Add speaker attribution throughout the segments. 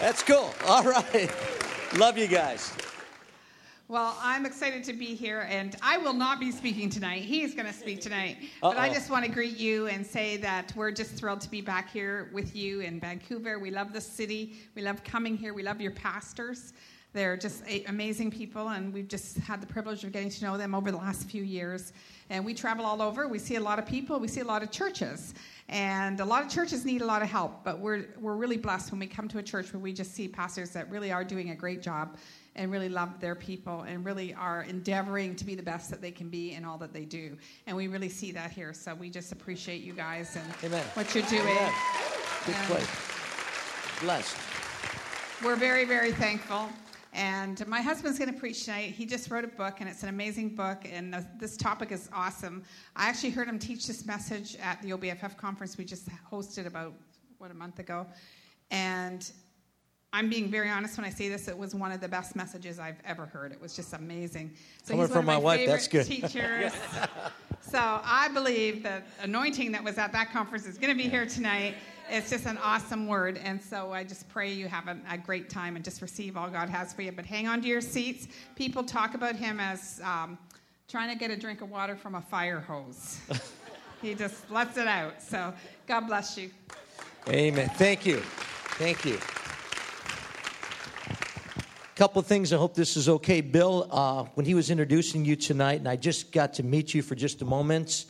Speaker 1: That's cool. All right. Love you guys.
Speaker 2: Well, I'm excited to be here, and I will not be speaking tonight. He's going to speak tonight. But I just want to greet you and say that we're just thrilled to be back here with you in Vancouver. We love the city. We love coming here. We love your pastors. They're just amazing people, and we've just had the privilege of getting to know them over the last few years. And we travel all over. We see a lot of people. We see a lot of churches. And a lot of churches need a lot of help, but we're, we're really blessed when we come to a church where we just see pastors that really are doing a great job and really love their people and really are endeavoring to be the best that they can be in all that they do. And we really see that here. So we just appreciate you guys and
Speaker 1: Amen.
Speaker 2: what you're doing.
Speaker 1: Amen. Good place. Blessed.
Speaker 2: We're very, very thankful. And my husband's going to preach tonight. He just wrote a book, and it's an amazing book. And th- this topic is awesome. I actually heard him teach this message at the OBFF conference we just hosted about, what, a month ago. And I'm being very honest when I say this. It was one of the best messages I've ever heard. It was just amazing. So
Speaker 1: Coming
Speaker 2: he's one
Speaker 1: from
Speaker 2: of
Speaker 1: my
Speaker 2: my
Speaker 1: wife, that's good.
Speaker 2: teachers. So I believe the anointing that was at that conference is going to be here tonight. It's just an awesome word. And so I just pray you have a, a great time and just receive all God has for you. But hang on to your seats. People talk about him as um, trying to get a drink of water from a fire hose. he just lets it out. So God bless you.
Speaker 1: Amen. Thank you. Thank you. A Couple of things. I hope this is okay. Bill, uh, when he was introducing you tonight, and I just got to meet you for just a moment,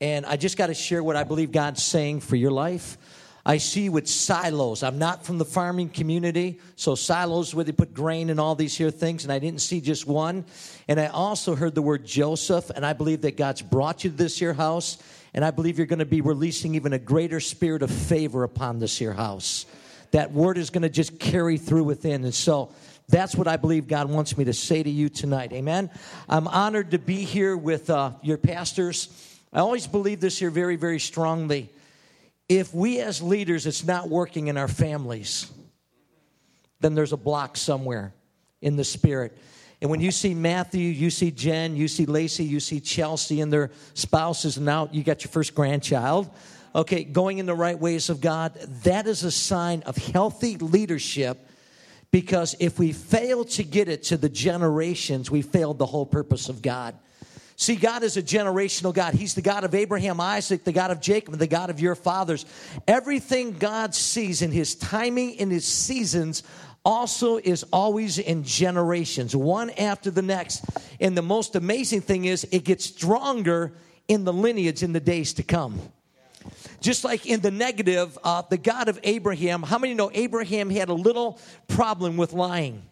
Speaker 1: and I just got to share what I believe God's saying for your life. I see with silos. I'm not from the farming community, so silos where they put grain and all these here things, and I didn't see just one. And I also heard the word Joseph, and I believe that God's brought you to this here house, and I believe you're going to be releasing even a greater spirit of favor upon this here house. That word is going to just carry through within, and so that's what I believe God wants me to say to you tonight. Amen. I'm honored to be here with uh, your pastors. I always believe this here very, very strongly. If we as leaders, it's not working in our families, then there's a block somewhere in the spirit. And when you see Matthew, you see Jen, you see Lacey, you see Chelsea and their spouses, and now you got your first grandchild, okay, going in the right ways of God, that is a sign of healthy leadership because if we fail to get it to the generations, we failed the whole purpose of God. See, God is a generational God. He's the God of Abraham, Isaac, the God of Jacob, and the God of your fathers. Everything God sees in His timing, in His seasons, also is always in generations, one after the next. And the most amazing thing is, it gets stronger in the lineage in the days to come. Just like in the negative, uh, the God of Abraham, how many know Abraham had a little problem with lying?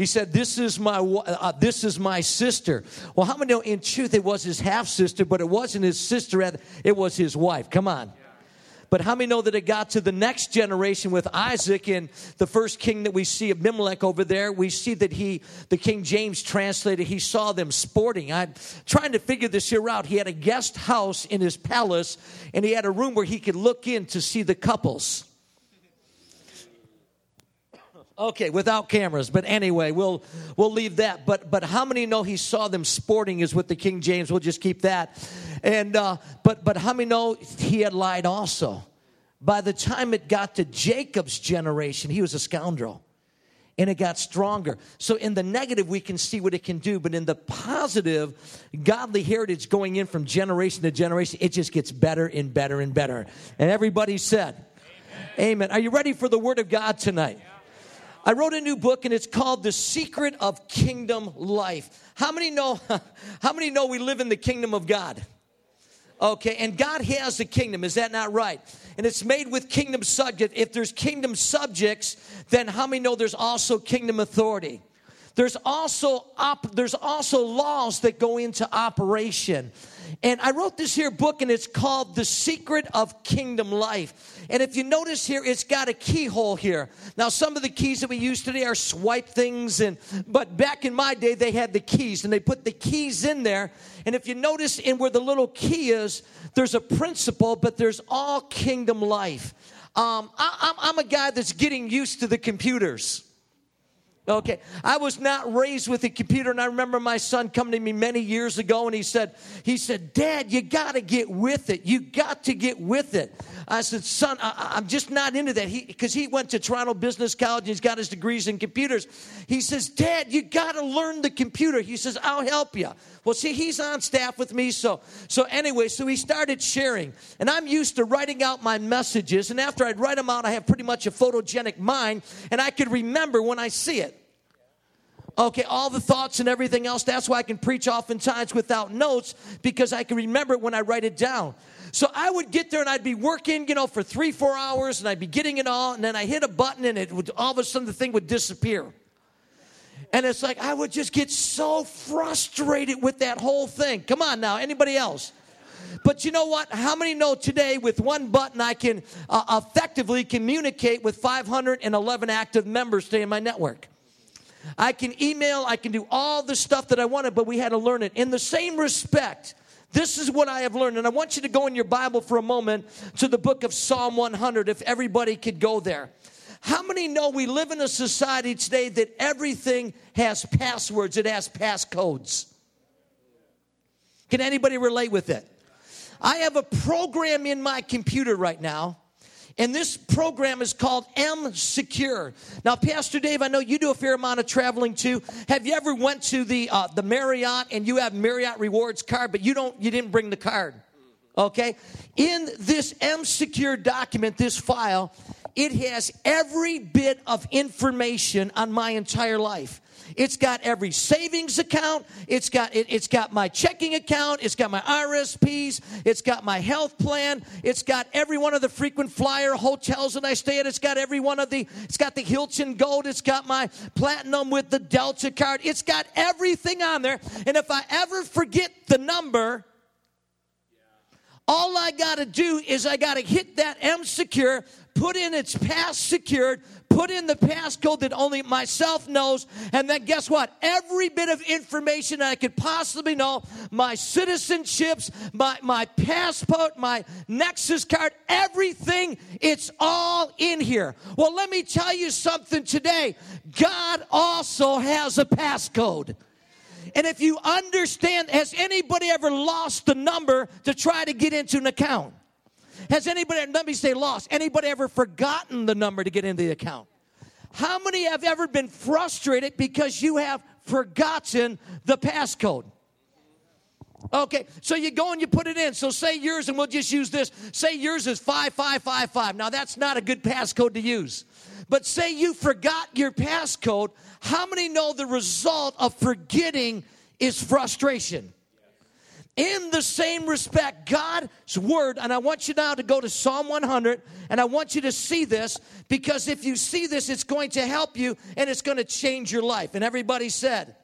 Speaker 1: He said, "This is my uh, this is my sister." Well, how many know in truth it was his half sister, but it wasn't his sister; it was his wife. Come on. But how many know that it got to the next generation with Isaac and the first king that we see, Abimelech over there? We see that he, the King James translated, he saw them sporting. I'm trying to figure this here out. He had a guest house in his palace, and he had a room where he could look in to see the couples. Okay, without cameras, but anyway, we'll we'll leave that. But but how many know he saw them sporting is with the King James? We'll just keep that. And uh, but but how many know he had lied also? By the time it got to Jacob's generation, he was a scoundrel. And it got stronger. So, in the negative, we can see what it can do. But in the positive, godly heritage going in from generation to generation, it just gets better and better and better. And everybody said, Amen. Amen. Are you ready for the Word of God tonight? I wrote a new book and it's called The Secret of Kingdom Life. How many know how many know we live in the kingdom of God? Okay, and God has a kingdom, is that not right? And it's made with kingdom subject. If there's kingdom subjects, then how many know there's also kingdom authority? There's also op- there's also laws that go into operation. And I wrote this here book and it's called The Secret of Kingdom Life. And if you notice here, it's got a keyhole here. Now, some of the keys that we use today are swipe things, and but back in my day, they had the keys and they put the keys in there. And if you notice in where the little key is, there's a principle, but there's all kingdom life. Um, I, I'm, I'm a guy that's getting used to the computers. Okay, I was not raised with a computer, and I remember my son coming to me many years ago, and he said, "He said, Dad, you got to get with it. You got to get with it." I said, "Son, I, am just not into that." He because he went to Toronto Business College, and he's got his degrees in computers. He says, "Dad, you got to learn the computer." He says, "I'll help you." Well, see, he's on staff with me, so so anyway, so he started sharing, and I'm used to writing out my messages, and after I'd write them out, I have pretty much a photogenic mind, and I could remember when I see it. Okay, all the thoughts and everything else. That's why I can preach oftentimes without notes because I can remember it when I write it down. So I would get there and I'd be working, you know, for three, four hours and I'd be getting it all. And then I hit a button and it would, all of a sudden the thing would disappear. And it's like I would just get so frustrated with that whole thing. Come on now, anybody else? But you know what? How many know today with one button I can uh, effectively communicate with 511 active members today in my network? I can email, I can do all the stuff that I wanted, but we had to learn it. In the same respect, this is what I have learned. And I want you to go in your Bible for a moment to the book of Psalm 100, if everybody could go there. How many know we live in a society today that everything has passwords, it has passcodes? Can anybody relate with it? I have a program in my computer right now and this program is called M Secure. Now, Pastor Dave, I know you do a fair amount of traveling too. Have you ever went to the uh, the Marriott and you have Marriott rewards card, but you don't you didn't bring the card? Okay. In this M Secure document, this file, it has every bit of information on my entire life. It's got every savings account. It's got it, has got my checking account. It's got my RSPs. It's got my health plan. It's got every one of the frequent flyer hotels that I stay at. It's got every one of the. It's got the Hilton Gold. It's got my platinum with the Delta card. It's got everything on there. And if I ever forget the number, all I got to do is I got to hit that M secure, put in its pass secured, put in the passcode that only myself knows, and then guess what? Every bit of information I could possibly know my citizenships, my, my passport, my Nexus card, everything, it's all in here. Well, let me tell you something today God also has a passcode. And if you understand, has anybody ever lost the number to try to get into an account? Has anybody, let me say lost, anybody ever forgotten the number to get into the account? How many have ever been frustrated because you have forgotten the passcode? Okay, so you go and you put it in. So say yours, and we'll just use this. Say yours is 5555. Now that's not a good passcode to use. But say you forgot your passcode. How many know the result of forgetting is frustration? In the same respect, God's word, and I want you now to go to Psalm 100, and I want you to see this because if you see this, it's going to help you and it's going to change your life. And everybody said,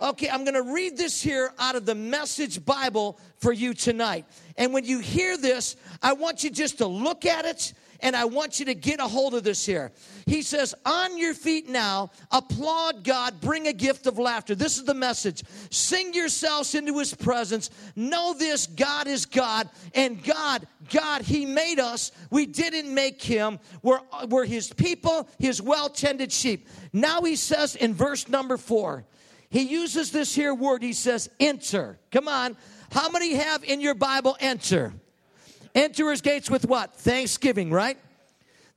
Speaker 1: Okay, I'm going to read this here out of the Message Bible for you tonight. And when you hear this, I want you just to look at it and I want you to get a hold of this here. He says, On your feet now, applaud God, bring a gift of laughter. This is the message. Sing yourselves into his presence. Know this God is God, and God, God, he made us. We didn't make him. We're, we're his people, his well tended sheep. Now he says in verse number four, he uses this here word. He says, enter. Come on. How many have in your Bible enter? Enter his gates with what? Thanksgiving, right?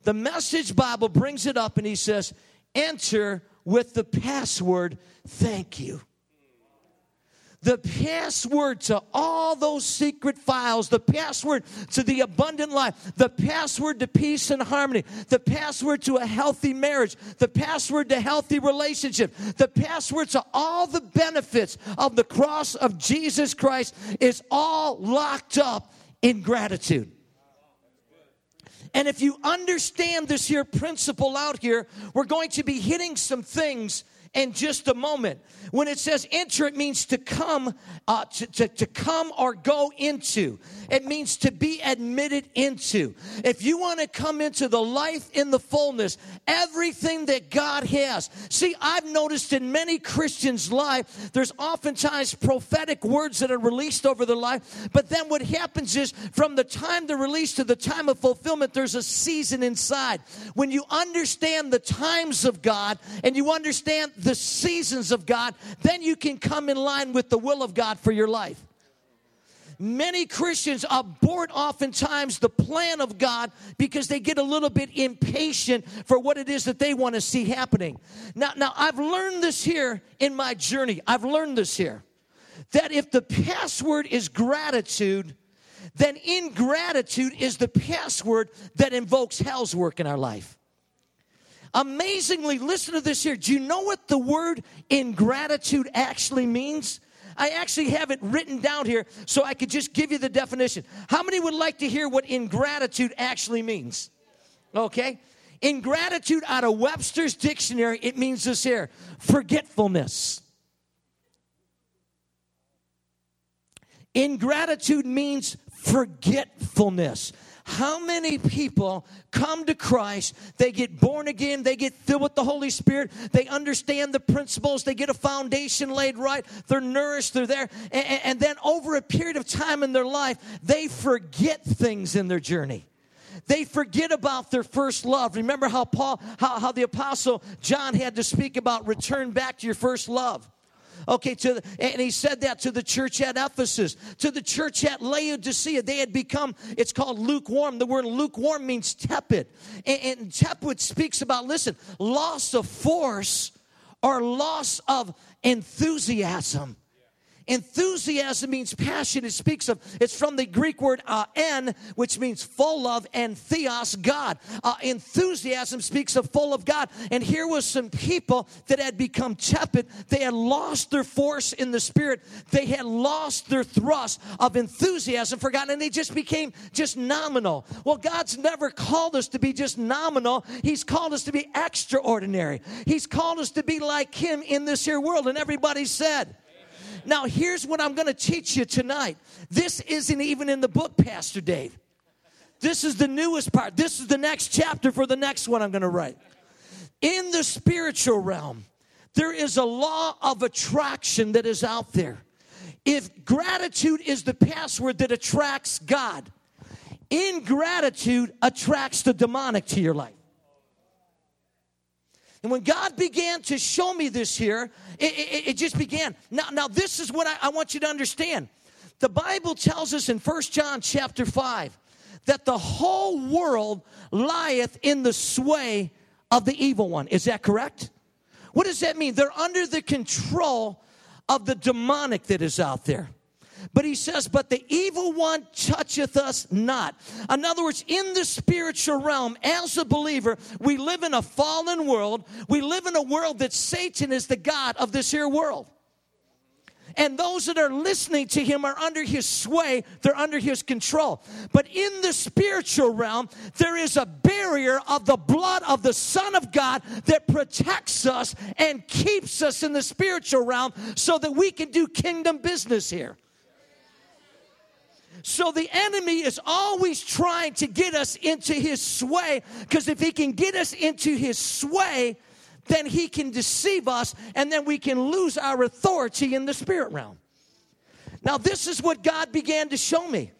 Speaker 1: The message Bible brings it up and he says, enter with the password, thank you. The password to all those secret files, the password to the abundant life, the password to peace and harmony, the password to a healthy marriage, the password to healthy relationship, the password to all the benefits of the cross of Jesus Christ is all locked up in gratitude. And if you understand this here principle out here, we're going to be hitting some things in just a moment. When it says enter, it means to come, uh, to, to, to come or go into. It means to be admitted into. If you want to come into the life in the fullness, everything that God has. See, I've noticed in many Christians' life, there's oftentimes prophetic words that are released over their life, but then what happens is from the time they're released to the time of fulfillment, there's a season inside. When you understand the times of God and you understand the seasons of God, then you can come in line with the will of God for your life. Many Christians abort oftentimes the plan of God because they get a little bit impatient for what it is that they want to see happening. Now, now I've learned this here in my journey. I've learned this here that if the password is gratitude, then ingratitude is the password that invokes hell's work in our life. Amazingly, listen to this here. Do you know what the word ingratitude actually means? I actually have it written down here so I could just give you the definition. How many would like to hear what ingratitude actually means? Okay. Ingratitude out of Webster's dictionary, it means this here forgetfulness. Ingratitude means forgetfulness. How many people come to Christ, they get born again, they get filled with the Holy Spirit, they understand the principles, they get a foundation laid right, they're nourished, they're there, and, and then over a period of time in their life, they forget things in their journey they forget about their first love. Remember how Paul, how, how the apostle John had to speak about return back to your first love. Okay, to the, and he said that to the church at Ephesus, to the church at Laodicea. They had become, it's called lukewarm. The word lukewarm means tepid. And, and tepid speaks about, listen, loss of force or loss of enthusiasm. Enthusiasm means passion. It speaks of, it's from the Greek word uh, en, which means full of, and theos, God. Uh, enthusiasm speaks of full of God. And here was some people that had become tepid. They had lost their force in the spirit. They had lost their thrust of enthusiasm for God, and they just became just nominal. Well, God's never called us to be just nominal. He's called us to be extraordinary. He's called us to be like Him in this here world. And everybody said, now, here's what I'm going to teach you tonight. This isn't even in the book, Pastor Dave. This is the newest part. This is the next chapter for the next one I'm going to write. In the spiritual realm, there is a law of attraction that is out there. If gratitude is the password that attracts God, ingratitude attracts the demonic to your life. And when God began to show me this here, it, it, it just began. Now, now this is what I, I want you to understand. The Bible tells us in First John chapter 5 that the whole world lieth in the sway of the evil one. Is that correct? What does that mean? They're under the control of the demonic that is out there. But he says, But the evil one toucheth us not. In other words, in the spiritual realm, as a believer, we live in a fallen world. We live in a world that Satan is the God of this here world. And those that are listening to him are under his sway, they're under his control. But in the spiritual realm, there is a barrier of the blood of the Son of God that protects us and keeps us in the spiritual realm so that we can do kingdom business here. So the enemy is always trying to get us into his sway because if he can get us into his sway, then he can deceive us and then we can lose our authority in the spirit realm. Now, this is what God began to show me.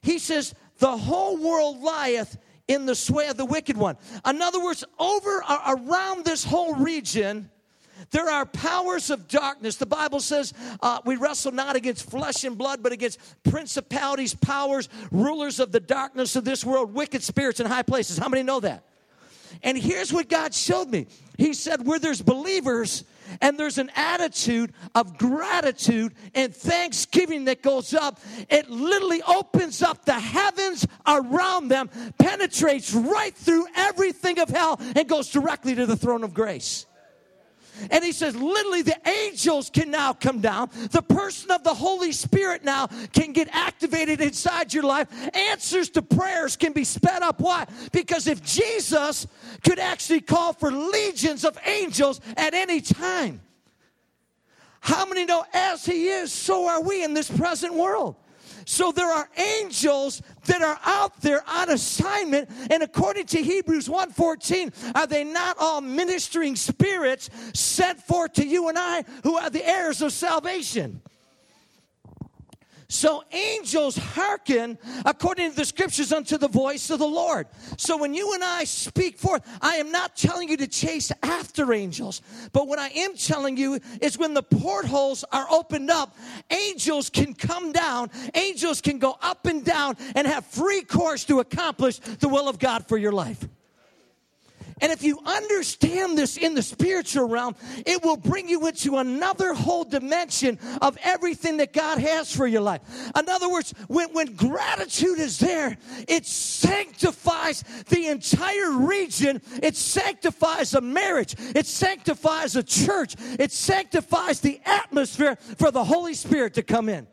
Speaker 1: He says, The whole world lieth in the sway of the wicked one. In other words, over around this whole region, there are powers of darkness. The Bible says uh, we wrestle not against flesh and blood, but against principalities, powers, rulers of the darkness of this world, wicked spirits in high places. How many know that? And here's what God showed me He said, where there's believers, and there's an attitude of gratitude and thanksgiving that goes up, it literally opens up the heavens around them, penetrates right through everything of hell, and goes directly to the throne of grace. And he says, literally, the angels can now come down. The person of the Holy Spirit now can get activated inside your life. Answers to prayers can be sped up. Why? Because if Jesus could actually call for legions of angels at any time, how many know as he is, so are we in this present world? So there are angels that are out there on assignment and according to Hebrews 1:14 are they not all ministering spirits sent forth to you and I who are the heirs of salvation? So angels hearken, according to the scriptures, unto the voice of the Lord. So when you and I speak forth, I am not telling you to chase after angels. But what I am telling you is when the portholes are opened up, angels can come down, angels can go up and down and have free course to accomplish the will of God for your life. And if you understand this in the spiritual realm, it will bring you into another whole dimension of everything that God has for your life. In other words, when, when gratitude is there, it sanctifies the entire region, it sanctifies a marriage, it sanctifies a church, it sanctifies the atmosphere for the Holy Spirit to come in.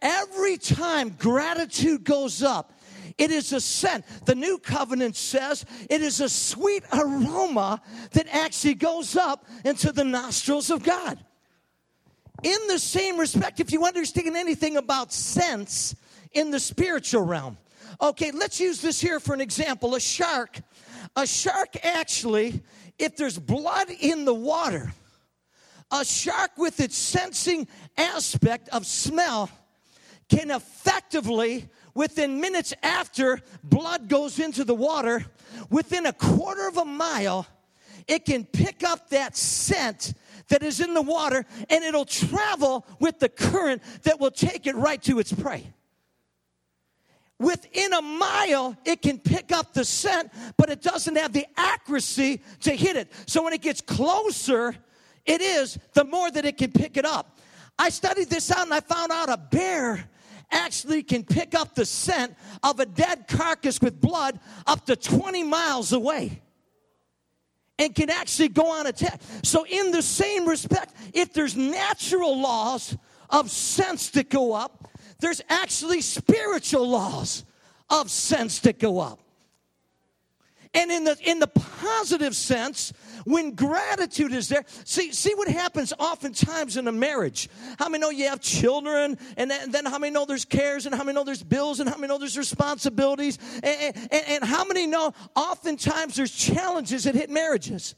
Speaker 1: Every time gratitude goes up, it is a scent. The new covenant says it is a sweet aroma that actually goes up into the nostrils of God. In the same respect, if you understand anything about sense in the spiritual realm, okay, let's use this here for an example. A shark, a shark actually, if there's blood in the water, a shark with its sensing aspect of smell can effectively within minutes after blood goes into the water, within a quarter of a mile, it can pick up that scent that is in the water and it'll travel with the current that will take it right to its prey. Within a mile, it can pick up the scent, but it doesn't have the accuracy to hit it. So when it gets closer, it is, the more that it can pick it up. I studied this out and I found out a bear actually can pick up the scent of a dead carcass with blood up to 20 miles away and can actually go on attack. So, in the same respect, if there's natural laws of sense that go up, there's actually spiritual laws of sense that go up. And in the in the positive sense, when gratitude is there, see, see what happens oftentimes in a marriage. How many know you have children, and then, and then how many know there's cares, and how many know there's bills, and how many know there's responsibilities, and, and, and how many know oftentimes there's challenges that hit marriages.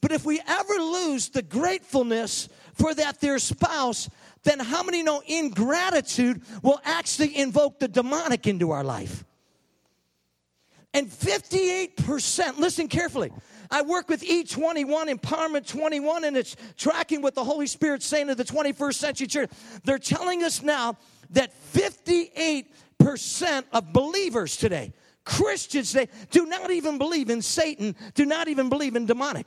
Speaker 1: But if we ever lose the gratefulness for that their spouse, then how many know ingratitude will actually invoke the demonic into our life? And 58%, listen carefully. I work with E21, Empowerment 21, and it's tracking what the Holy Spirit's saying to the 21st century church. They're telling us now that 58% of believers today, Christians today, do not even believe in Satan, do not even believe in demonic.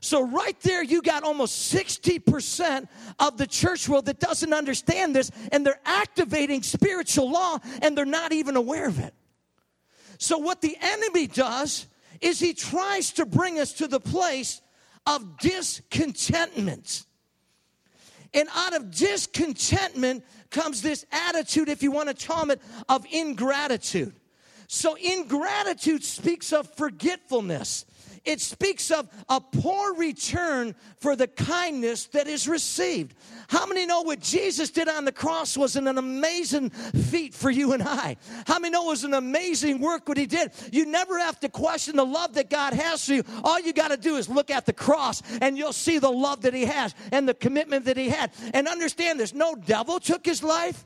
Speaker 1: So, right there, you got almost 60% of the church world that doesn't understand this, and they're activating spiritual law and they're not even aware of it. So, what the enemy does is he tries to bring us to the place of discontentment. And out of discontentment comes this attitude, if you want to term it, of ingratitude. So, ingratitude speaks of forgetfulness it speaks of a poor return for the kindness that is received. How many know what Jesus did on the cross was an amazing feat for you and I? How many know it was an amazing work what he did? You never have to question the love that God has for you. All you got to do is look at the cross and you'll see the love that he has and the commitment that he had. And understand this no devil took his life.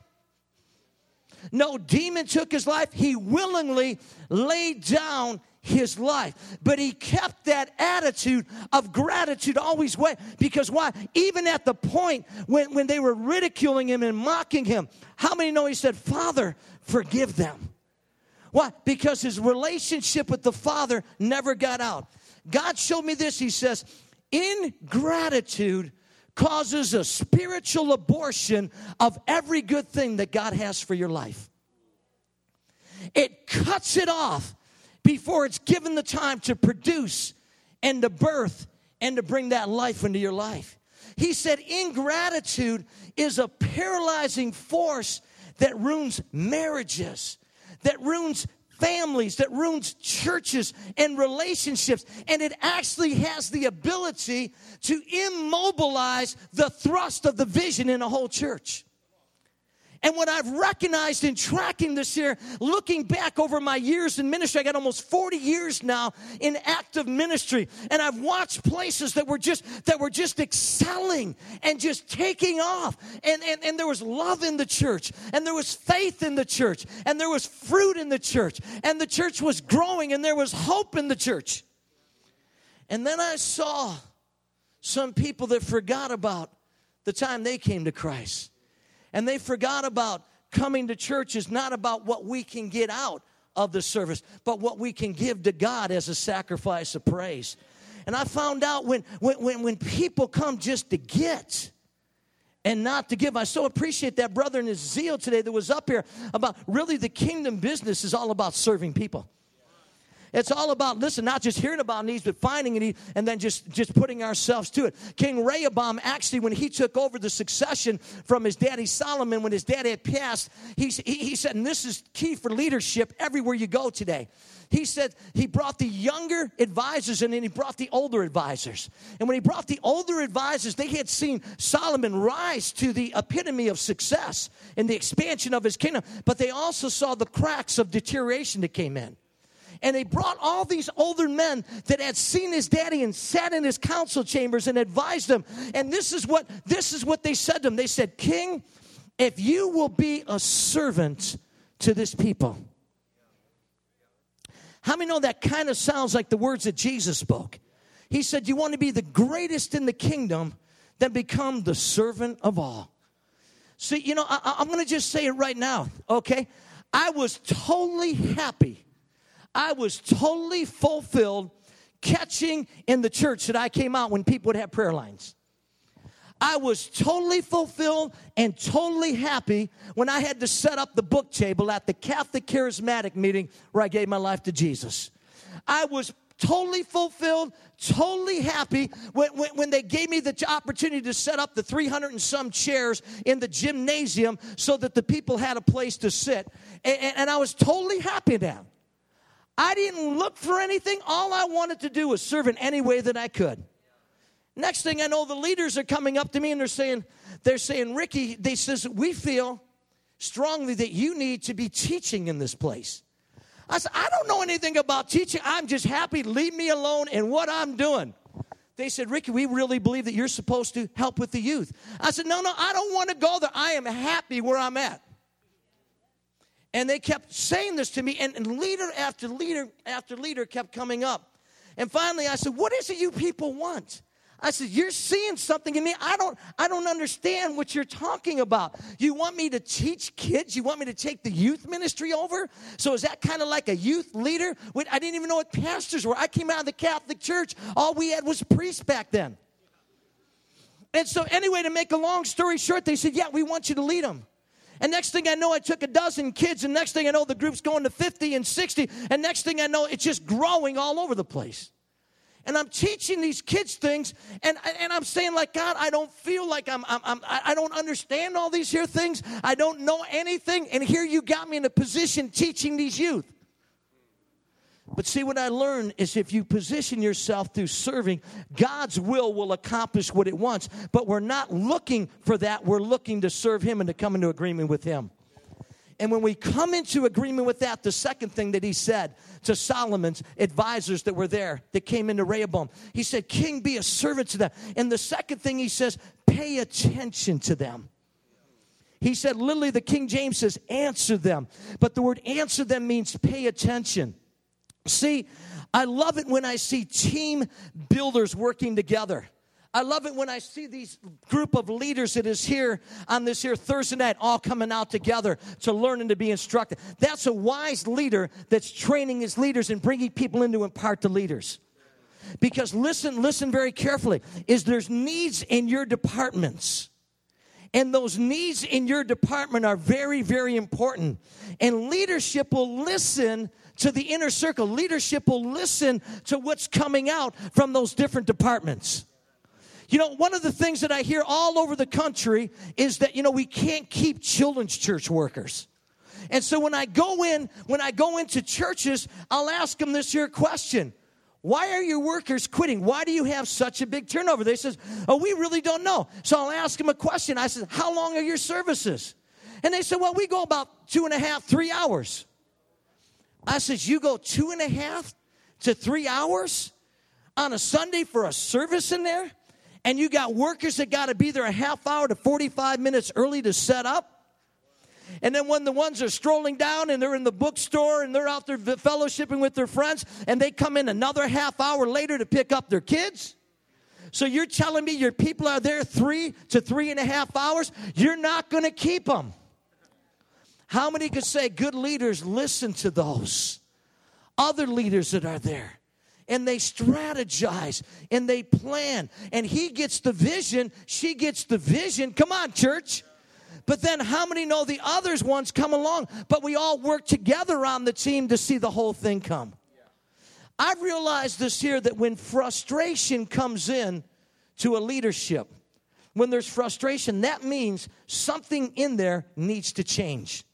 Speaker 1: No demon took his life. He willingly laid down his life. But he kept that attitude of gratitude always way. Because why? Even at the point when, when they were ridiculing him and mocking him, how many know he said, Father, forgive them? Why? Because his relationship with the Father never got out. God showed me this. He says, ingratitude causes a spiritual abortion of every good thing that God has for your life. It cuts it off before it's given the time to produce and to birth and to bring that life into your life. He said, ingratitude is a paralyzing force that ruins marriages, that ruins families, that ruins churches and relationships. And it actually has the ability to immobilize the thrust of the vision in a whole church. And what I've recognized in tracking this year, looking back over my years in ministry, I got almost 40 years now in active ministry. And I've watched places that were just that were just excelling and just taking off. And, and, and there was love in the church, and there was faith in the church, and there was fruit in the church, and the church was growing, and there was hope in the church. And then I saw some people that forgot about the time they came to Christ. And they forgot about coming to church is not about what we can get out of the service, but what we can give to God as a sacrifice of praise. And I found out when, when, when, people come just to get, and not to give. I so appreciate that brother and his zeal today that was up here about really the kingdom business is all about serving people. It's all about, listen, not just hearing about needs, but finding a need and then just, just putting ourselves to it. King Rehoboam, actually, when he took over the succession from his daddy Solomon, when his dad had passed, he, he, he said, and this is key for leadership everywhere you go today. He said he brought the younger advisors and then he brought the older advisors. And when he brought the older advisors, they had seen Solomon rise to the epitome of success in the expansion of his kingdom, but they also saw the cracks of deterioration that came in and they brought all these older men that had seen his daddy and sat in his council chambers and advised him. And this is what this is what they said to him. They said, "King, if you will be a servant to this people." How many know that kind of sounds like the words that Jesus spoke? He said, You want to be the greatest in the kingdom, then become the servant of all. See, you know, I, am going to just say it right now, okay? I was totally happy I was totally fulfilled catching in the church that I came out when people would have prayer lines. I was totally fulfilled and totally happy when I had to set up the book table at the Catholic Charismatic meeting where I gave my life to Jesus. I was totally fulfilled, totally happy when, when, when, they gave me the opportunity to set up the 300 and some chairs in the gymnasium so that the people had a place to sit. And, and I was totally happy now. I didn't look for anything. All I wanted to do was serve in any way that I could. Next thing I know, the leaders are coming up to me and they're saying, they're saying, Ricky, they says, we feel strongly that you need to be teaching in this place. I said, I don't know anything about teaching. I'm just happy. Leave me alone in what I'm doing. They said, Ricky, we really believe that you're supposed to help with the youth. I said, No, no, I don't want to go there. I am happy where I'm at. And they kept saying this to me, and, and leader after leader after leader kept coming up. And finally, I said, What is it you people want? I said, You're seeing something in me. I don't, I don't understand what you're talking about. You want me to teach kids? You want me to take the youth ministry over? So is that kind of like a youth leader? I didn't even know what pastors were. I came out of the Catholic Church. All we had was priests back then. And so, anyway, to make a long story short, they said, Yeah, we want you to lead them. And next thing I know, I took a dozen kids, and next thing I know, the group's going to 50 and 60. And next thing I know, it's just growing all over the place. And I'm teaching these kids things, and, and I'm saying, like, God, I don't feel like I'm, I'm, I'm, I don't understand all these here things. I don't know anything. And here you got me in a position teaching these youth. But see, what I learned is if you position yourself through serving, God's will will accomplish what it wants. But we're not looking for that. We're looking to serve Him and to come into agreement with Him. And when we come into agreement with that, the second thing that he said to Solomon's advisors that were there, that came into Rehoboam, he said, King, be a servant to them. And the second thing he says, pay attention to them. He said, literally, the King James says, answer them. But the word answer them means pay attention. See, I love it when I see team builders working together. I love it when I see these group of leaders that is here on this here Thursday night all coming out together to learn and to be instructed. That's a wise leader that's training his leaders and bringing people in to impart to leaders. Because listen, listen very carefully, is there's needs in your departments. And those needs in your department are very, very important. And leadership will listen to the inner circle. Leadership will listen to what's coming out from those different departments. You know, one of the things that I hear all over the country is that, you know, we can't keep children's church workers. And so when I go in, when I go into churches, I'll ask them this here question. Why are your workers quitting? Why do you have such a big turnover? They says, Oh, we really don't know. So I'll ask them a question. I said, How long are your services? And they said, Well, we go about two and a half, three hours. I says, You go two and a half to three hours on a Sunday for a service in there? And you got workers that got to be there a half hour to 45 minutes early to set up? And then when the ones are strolling down and they're in the bookstore and they're out there fellowshipping with their friends and they come in another half hour later to pick up their kids. So you're telling me your people are there three to three and a half hours? You're not going to keep them. How many could say good leaders listen to those other leaders that are there? and they strategize and they plan. And he gets the vision, she gets the vision. Come on, church. But then how many know the others ones come along, but we all work together on the team to see the whole thing come? I've realized this here that when frustration comes in to a leadership, when there's frustration, that means something in there needs to change.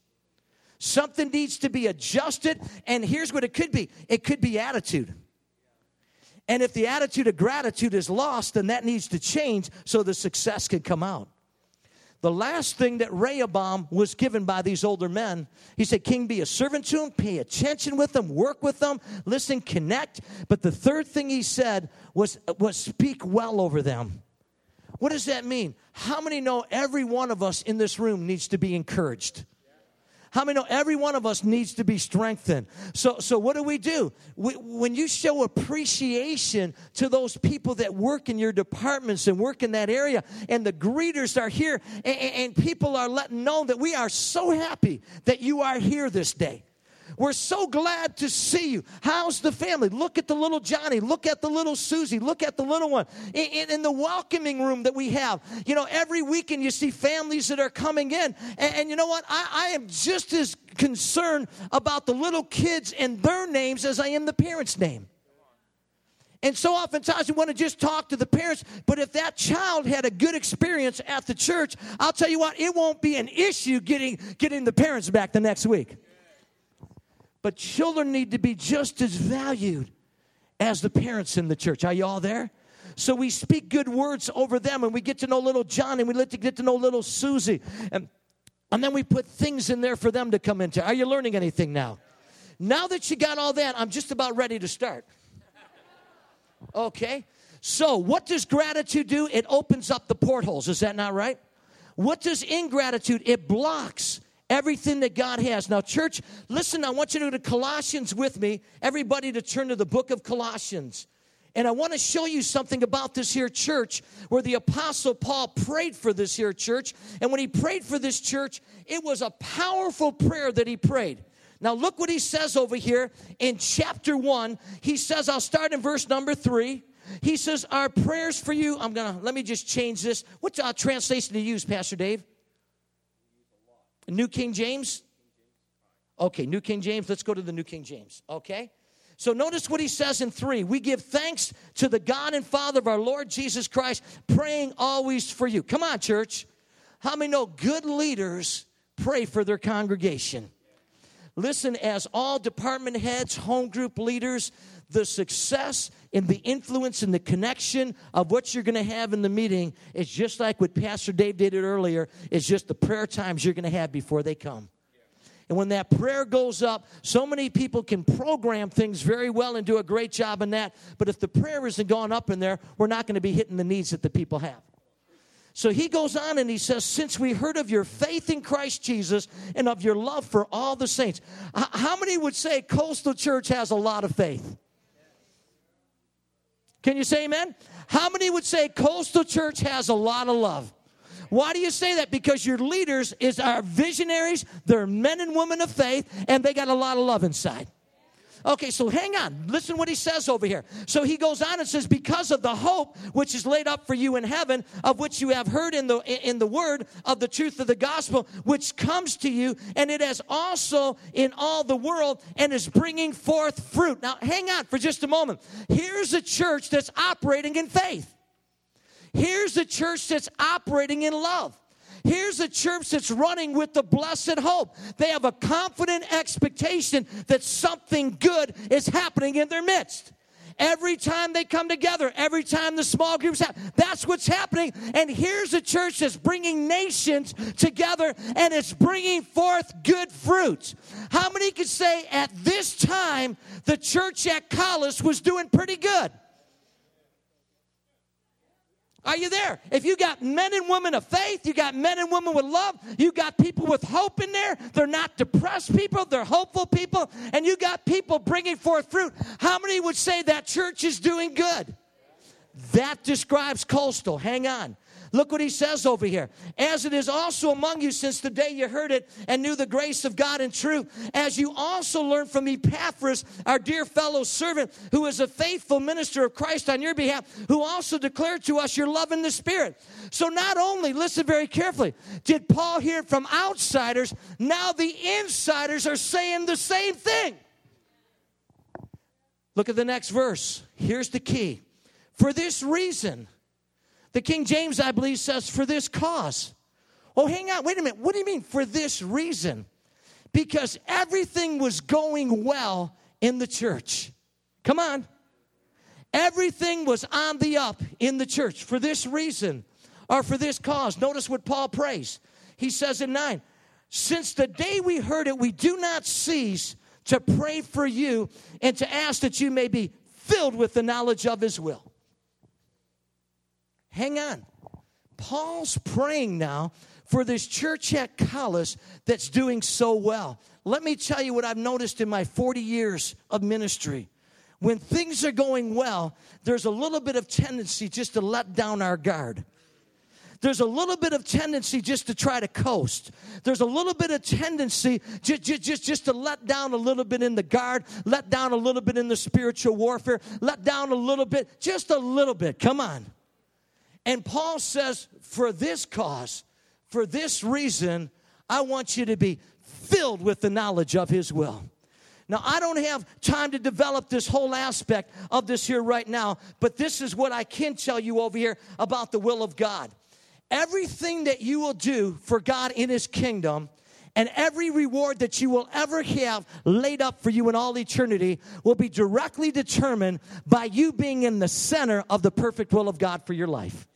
Speaker 1: Something needs to be adjusted, and here's what it could be it could be attitude. And if the attitude of gratitude is lost, then that needs to change so the success can come out. The last thing that Rehoboam was given by these older men, he said, King, be a servant to him, pay attention with them, work with them, listen, connect. But the third thing he said was, was speak well over them. What does that mean? How many know every one of us in this room needs to be encouraged? How many know every one of us needs to be strengthened? So, so what do we do? We, when you show appreciation to those people that work in your departments and work in that area, and the greeters are here, and, and people are letting know that we are so happy that you are here this day. We're so glad to see you. How's the family? Look at the little Johnny. Look at the little Susie. Look at the little one. In, in, in the welcoming room that we have, you know, every weekend you see families that are coming in. And, and you know what? I, I am just as concerned about the little kids and their names as I am the parents' name. And so oftentimes we want to just talk to the parents, but if that child had a good experience at the church, I'll tell you what, it won't be an issue getting, getting the parents back the next week. But children need to be just as valued as the parents in the church. Are you all there? So we speak good words over them and we get to know little John and we let to get to know little Susie. And, and then we put things in there for them to come into. Are you learning anything now? Now that you got all that, I'm just about ready to start. Okay? So, what does gratitude do? It opens up the portholes. Is that not right? What does ingratitude? It blocks everything that God has. Now, church, listen, I want you to go to Colossians with me. Everybody to turn to the book of Colossians. And I want to show you something about this here church where the Apostle Paul prayed for this here church. And when he prayed for this church, it was a powerful prayer that he prayed. Now, look what he says over here in chapter one. He says, I'll start in verse number three. He says, Our prayers for you. I'm going to, let me just change this. What uh, translation to use, Pastor Dave? New King James? Okay, New King James. Let's go to the New King James. Okay? So notice what he says in three. We give thanks to the God and Father of our Lord Jesus Christ, praying always for you. Come on, church. How many know good leaders pray for their congregation? Listen, as all department heads, home group leaders, the success and the influence and the connection of what you're going to have in the meeting is just like what Pastor Dave did it earlier, it's just the prayer times you're going to have before they come. And when that prayer goes up, so many people can program things very well and do a great job in that. But if the prayer isn't going up in there, we're not going to be hitting the needs that the people have. So he goes on and he says, Since we heard of your faith in Christ Jesus and of your love for all the saints, how many would say Coastal Church has a lot of faith? Can you say amen? How many would say Coastal Church has a lot of love? Why do you say that? Because your leaders is our visionaries, they're men and women of faith, and they got a lot of love inside. Okay, so hang on. Listen what he says over here. So he goes on and says, Because of the hope which is laid up for you in heaven, of which you have heard in the in the word of the truth of the gospel, which comes to you, and it has also in all the world and is bringing forth fruit. Now hang on for just a moment. Here's a church that's operating in faith. Here's a church that's operating in love. Here's a church that's running with the blessed hope. They have a confident expectation that something good is happening in their midst. Every time they come together, every time the small groups happen, that's what's happening. And here's a church that's bringing nations together and it's bringing forth good fruits. How many could say at this time the church at Collis was doing pretty good? Are you there? If you got men and women of faith, you got men and women with love, you got people with hope in there. They're not depressed people, they're hopeful people, and you got people bringing forth fruit. How many would say that church is doing good? That describes coastal. Hang on. Look what he says over here. As it is also among you since the day you heard it and knew the grace of God in truth, as you also learned from Epaphras, our dear fellow servant, who is a faithful minister of Christ on your behalf, who also declared to us your love in the Spirit. So not only, listen very carefully, did Paul hear from outsiders, now the insiders are saying the same thing. Look at the next verse. Here's the key. For this reason, the King James, I believe, says, for this cause. Oh, hang on, wait a minute. What do you mean, for this reason? Because everything was going well in the church. Come on. Everything was on the up in the church for this reason or for this cause. Notice what Paul prays. He says in 9, since the day we heard it, we do not cease to pray for you and to ask that you may be filled with the knowledge of his will. Hang on. Paul's praying now for this church at Colossae that's doing so well. Let me tell you what I've noticed in my 40 years of ministry. When things are going well, there's a little bit of tendency just to let down our guard. There's a little bit of tendency just to try to coast. There's a little bit of tendency just, just, just, just to let down a little bit in the guard, let down a little bit in the spiritual warfare, let down a little bit, just a little bit. Come on. And Paul says, for this cause, for this reason, I want you to be filled with the knowledge of his will. Now, I don't have time to develop this whole aspect of this here right now, but this is what I can tell you over here about the will of God. Everything that you will do for God in his kingdom and every reward that you will ever have laid up for you in all eternity will be directly determined by you being in the center of the perfect will of God for your life.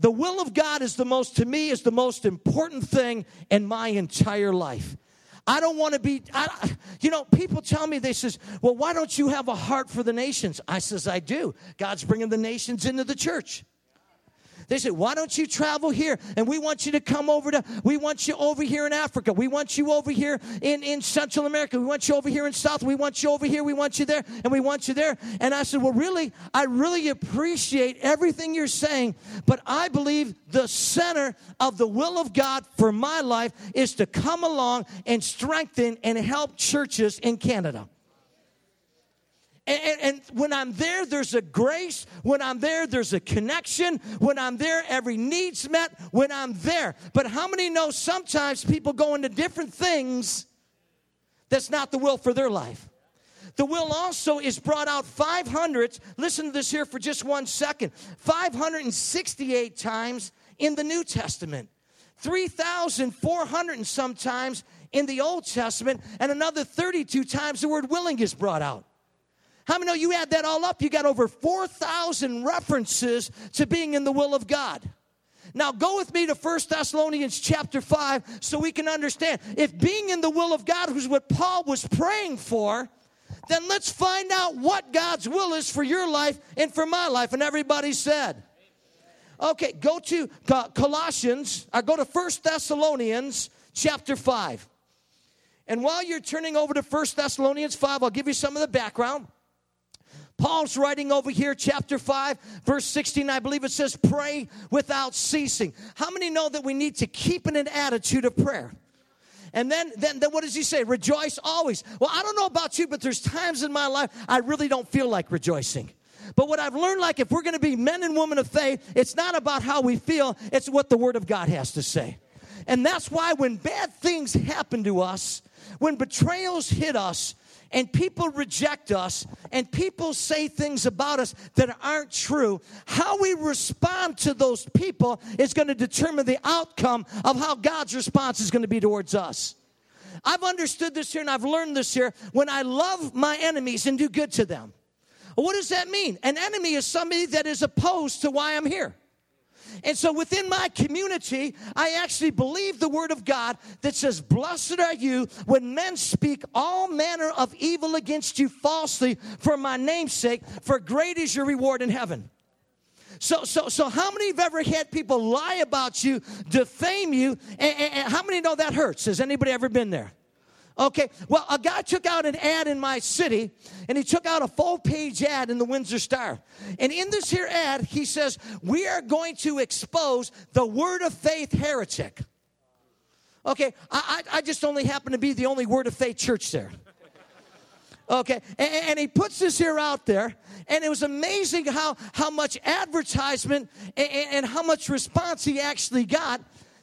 Speaker 1: The will of God is the most, to me, is the most important thing in my entire life. I don't want to be, I, you know, people tell me, they says, well, why don't you have a heart for the nations? I says, I do. God's bringing the nations into the church. They said, Why don't you travel here? And we want you to come over to, we want you over here in Africa. We want you over here in, in Central America. We want you over here in South. We want you over here. We want you there. And we want you there. And I said, Well, really, I really appreciate everything you're saying, but I believe the center of the will of God for my life is to come along and strengthen and help churches in Canada. And, and, and, when I'm there, there's a grace. When I'm there, there's a connection. When I'm there, every need's met. When I'm there. But how many know sometimes people go into different things that's not the will for their life? The will also is brought out 500, listen to this here for just one second, 568 times in the New Testament, 3,400 and sometimes in the Old Testament, and another 32 times the word willing is brought out. How many know you add that all up? You got over 4,000 references to being in the will of God. Now go with me to First Thessalonians chapter 5 so we can understand. If being in the will of God was what Paul was praying for, then let's find out what God's will is for your life and for my life. And everybody said, Okay, go to Colossians, uh, go to First Thessalonians chapter 5. And while you're turning over to First Thessalonians 5, I'll give you some of the background. Paul's writing over here, chapter 5, verse 16, I believe it says, pray without ceasing. How many know that we need to keep in an attitude of prayer? And then, then, then what does he say? Rejoice always. Well, I don't know about you, but there's times in my life I really don't feel like rejoicing. But what I've learned, like if we're going to be men and women of faith, it's not about how we feel, it's what the Word of God has to say. And that's why when bad things happen to us, when betrayals hit us, and people reject us and people say things about us that aren't true, how we respond to those people is going to determine the outcome of how God's response is going to be towards us. I've understood this here and I've learned this here when I love my enemies and do good to them. What does that mean? An enemy is somebody that is opposed to why I'm here. And so within my community, I actually believe the word of God that says, Blessed are you when men speak all manner of evil against you falsely for my name's sake, for great is your reward in heaven. So, so, so how many have ever had people lie about you, defame you, and, and, and how many know that hurts? Has anybody ever been there? Okay, well, a guy took out an ad in my city, and he took out a full page ad in the Windsor Star. And in this here ad, he says, We are going to expose the word of faith heretic. Okay, I, I, I just only happen to be the only word of faith church there. Okay, and, and, he puts this here out there, and it was amazing how, how much advertisement and, and how much response he actually got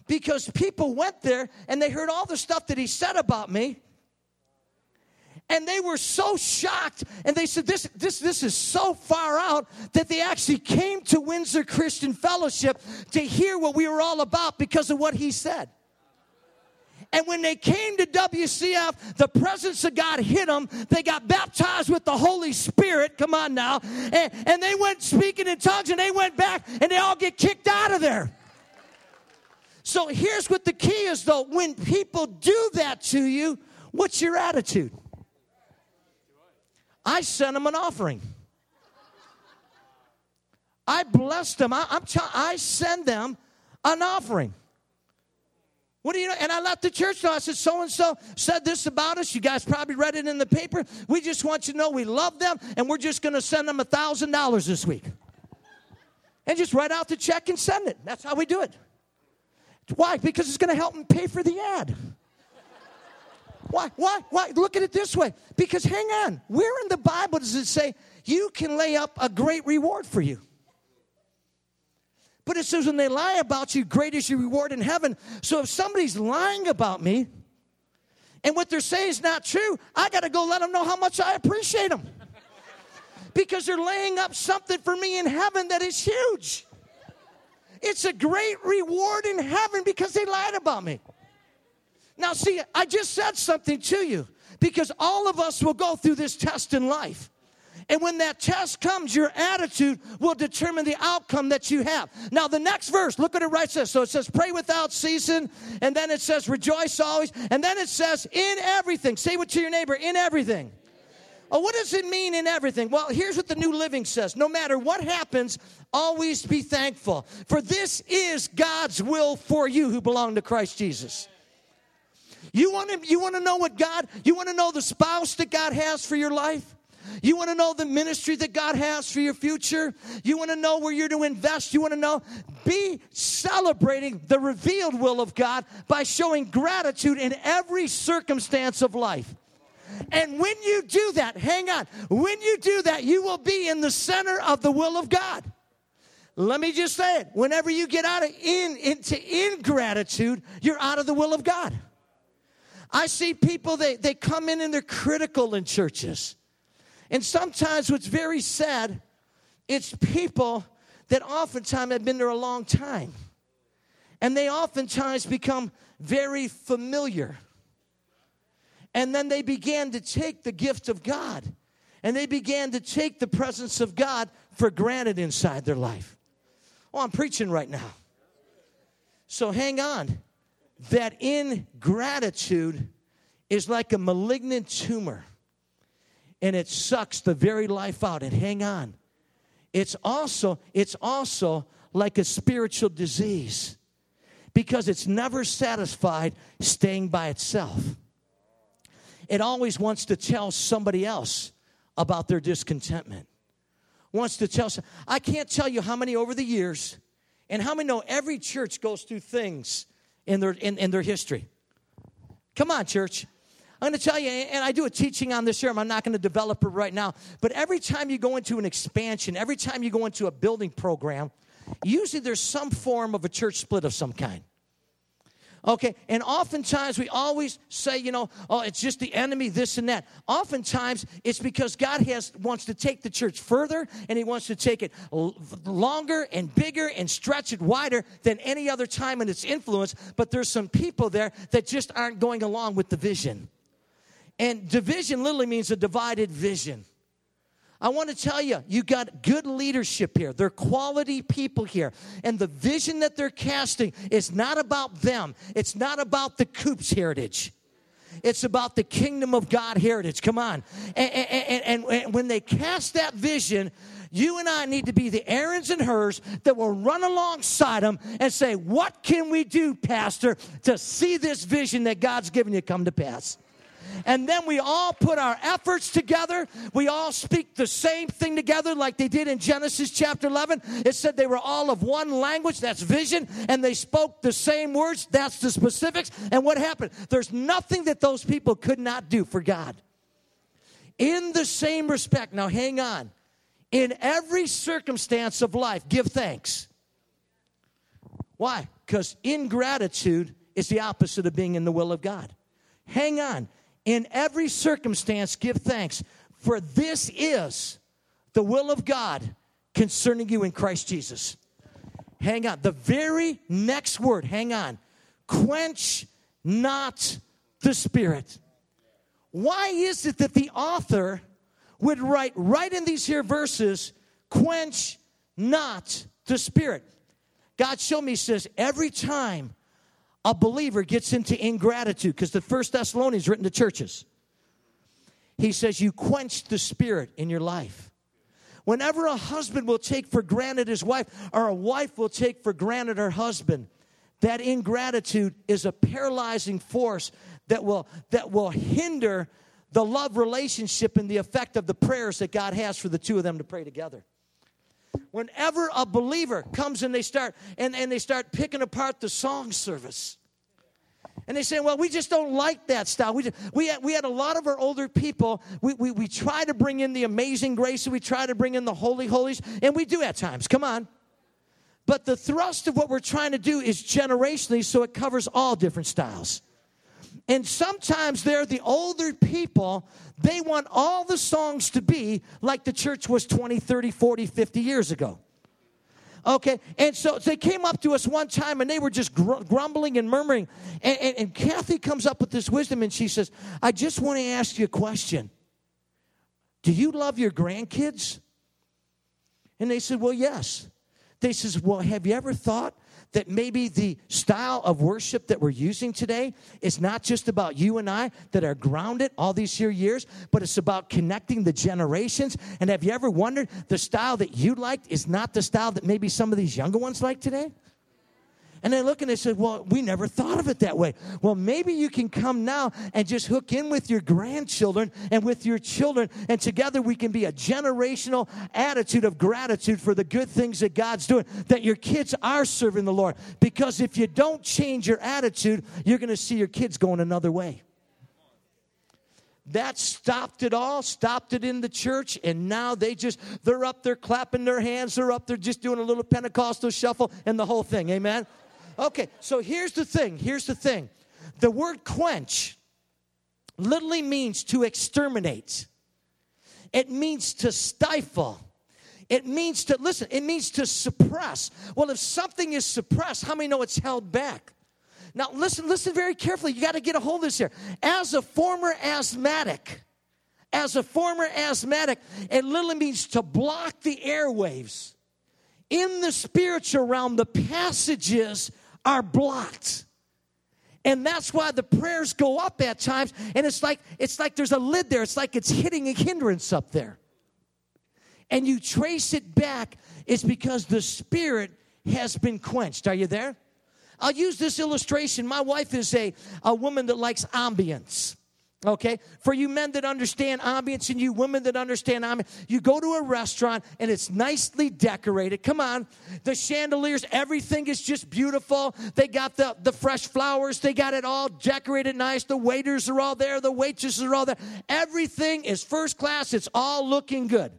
Speaker 1: because people went there and they heard all the stuff that he said about me and they were so shocked and they said this this this is so far out that they actually came to Windsor Christian Fellowship to hear what we were all about because of what he said. And when they came to WCF, the presence of God hit them. They got baptized with the Holy Spirit. Come on now. And, and they went speaking in tongues and they went back and they all get kicked out of there. So here's what the key is though when people do that to you, what's your attitude? I sent them an offering. I blessed them. I, am t- I send them an offering. What do you know? And I let the church know. I said, so and so said this about us. You guys probably read it in the paper. We just want you to know we love them, and we're just going to send them a thousand dollars this week. And just write out the check and send it. That's how we do it. Why? Because it's going to help them pay for the ad. Why? Why? Why? Look at it this way. Because hang on, where in the Bible does it say you can lay up a great reward for you? But it says when they lie about you, great is your reward in heaven. So if somebody's lying about me and what they're saying is not true, I got to go let them know how much I appreciate them. because they're laying up something for me in heaven that is huge. It's a great reward in heaven because they lied about me. Now, see, I just said something to you because all of us will go through this test in life. And when that test comes, your attitude will determine the outcome that you have. Now, the next verse, look what it writes this. So it says, pray without ceasing. And then it says, rejoice always. And then it says, in everything. Say what to your neighbor, in everything. Oh, what does it mean in everything? Well, here's what the New Living says No matter what happens, always be thankful. For this is God's will for you who belong to Christ Jesus. You want to you want to know what God, you want to know the spouse that God has for your life? You want to know the ministry that God has for your future? You want to know where you're to invest? You want to know? Be celebrating the revealed will of God by showing gratitude in every circumstance of life. And when you do that, hang on, when you do that, you will be in the center of the will of God. Let me just say it. Whenever you get out of in into ingratitude, you're out of the will of God. I see people, they, they come in and they're critical in churches. And sometimes what's very sad, it's people that oftentimes have been there a long time. And they oftentimes become very familiar. And then they began to take the gift of God. And they began to take the presence of God for granted inside their life. Oh, I'm preaching right now. So hang on. That ingratitude is like a malignant tumor. And it sucks the very life out. And hang on. It's also it's also like a spiritual disease. Because it's never satisfied staying by itself it always wants to tell somebody else about their discontentment wants to tell i can't tell you how many over the years and how many know every church goes through things in their, in, in their history. Come on, church. I'm going to tell you, and I do a teaching on this here. I'm not going to develop it right now. But every time you go into an expansion, every time you go into a building program, usually there's some form of a church split of some kind. Okay, and oftentimes we always say, you know, oh, it's just the enemy, this and that. Oftentimes it's because God has wants to take the church further, and He wants to take it longer and bigger and stretch it wider than any other time in its influence. But there's some people there that just aren't going along with the vision. And division literally means a divided vision. I want to tell you, you got good leadership here. They're quality people here. And the vision that they're casting is not about them, it's not about the Coops heritage. It's about the kingdom of God heritage. Come on. And, and, and, and when they cast that vision, you and I need to be the Aarons and Hurs that will run alongside them and say, What can we do, Pastor, to see this vision that God's given you come to pass? And then we all put our efforts together. We all speak the same thing together, like they did in Genesis chapter 11. It said they were all of one language, that's vision, and they spoke the same words, that's the specifics. And what happened? There's nothing that those people could not do for God. In the same respect, now hang on. In every circumstance of life, give thanks. Why? Because ingratitude is the opposite of being in the will of God. Hang on. In every circumstance, give thanks, for this is the will of God concerning you in Christ Jesus. Hang on. The very next word, hang on. Quench not the Spirit. Why is it that the author would write right in these here verses, quench not the Spirit? God showed me, says, every time a believer gets into ingratitude because the first Thessalonians written to churches. He says, You quench the spirit in your life. Whenever a husband will take for granted his wife, or a wife will take for granted her husband, that ingratitude is a paralyzing force that will, that will hinder the love relationship and the effect of the prayers that God has for the two of them to pray together. Whenever a believer comes and they start and, and they start picking apart the song service. And they say, well, we just don't like that style. We, just, we, had, we had a lot of our older people, we, we, we try to bring in the amazing grace and we try to bring in the holy holies, and we do at times. Come on. But the thrust of what we're trying to do is generationally, so it covers all different styles. And sometimes they're the older people, they want all the songs to be like the church was 20, 30, 40, 50 years ago. Okay, and so they came up to us one time and they were just gr- grumbling and murmuring. And, and, and Kathy comes up with this wisdom and she says, I just want to ask you a question. Do you love your grandkids? And they said, Well, yes. They says, Well, have you ever thought that maybe the style of worship that we're using today is not just about you and I that are grounded all these here years, but it's about connecting the generations. And have you ever wondered the style that you liked is not the style that maybe some of these younger ones like today? And they look and they said, Well, we never thought of it that way. Well, maybe you can come now and just hook in with your grandchildren and with your children, and together we can be a generational attitude of gratitude for the good things that God's doing, that your kids are serving the Lord. Because if you don't change your attitude, you're going to see your kids going another way. That stopped it all, stopped it in the church, and now they just, they're up there clapping their hands, they're up there just doing a little Pentecostal shuffle and the whole thing. Amen? Okay, so here's the thing. Here's the thing. The word quench literally means to exterminate, it means to stifle. It means to, listen, it means to suppress. Well, if something is suppressed, how many know it's held back? Now, listen, listen very carefully. You got to get a hold of this here. As a former asthmatic, as a former asthmatic, it literally means to block the airwaves. In the spiritual realm, the passages are blocked. And that's why the prayers go up at times, and it's like it's like there's a lid there. It's like it's hitting a hindrance up there. And you trace it back, it's because the spirit has been quenched. Are you there? I'll use this illustration. My wife is a, a woman that likes ambience. Okay? For you men that understand ambience and you women that understand ambience, you go to a restaurant and it's nicely decorated. Come on. The chandeliers, everything is just beautiful. They got the, the fresh flowers, they got it all decorated nice. The waiters are all there, the waitresses are all there. Everything is first class, it's all looking good.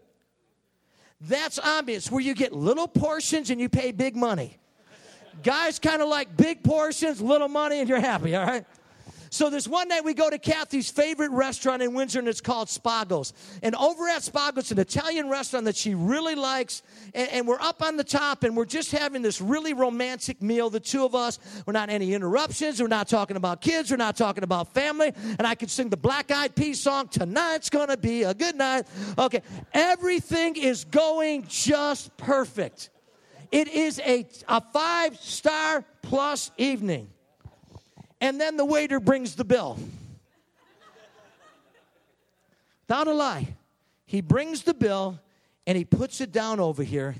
Speaker 1: That's ambience where you get little portions and you pay big money. Guys kind of like big portions, little money, and you're happy, all right? So this one night we go to Kathy's favorite restaurant in Windsor and it's called Spago's. And over at Spago's, an Italian restaurant that she really likes. And, and, we're up on the top and we're just having this really romantic meal, the two of us. We're not any interruptions. We're not talking about kids. We're not talking about family. And I could sing the Black Eyed Peas song, Tonight's Gonna Be a Good Night. Okay, everything is going just perfect. It is a, a five star plus evening and then the waiter brings the bill. Without a lie, he brings the bill and he puts it down over here.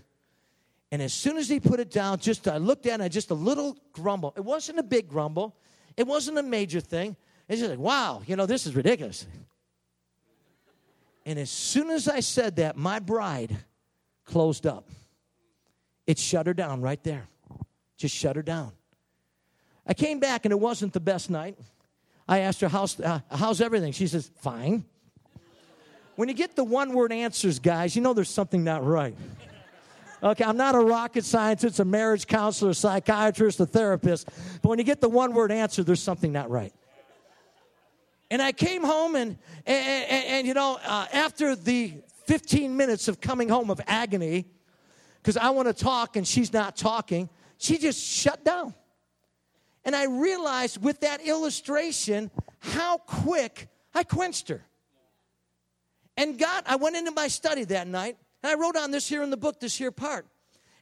Speaker 1: And as soon as he put it down, just I looked at it, just a little grumble. It wasn't a big grumble. It wasn't a major thing. It's just like, wow, you know, this is ridiculous. And as soon as I said that, my bride closed up. It shut her down right there. Just shut her down. I came back and it wasn't the best night. I asked her, How's, uh, how's everything? She says, Fine. When you get the one word answers, guys, you know there's something not right. Okay, I'm not a rocket scientist, a marriage counselor, a psychiatrist, a therapist, but when you get the one word answer, there's something not right. And I came home, and, and, and, and you know, uh, after the 15 minutes of coming home of agony, because I want to talk and she's not talking, she just shut down. And I realized with that illustration how quick I quenched her. And God, I went into my study that night, and I wrote on this here in the book, this here part.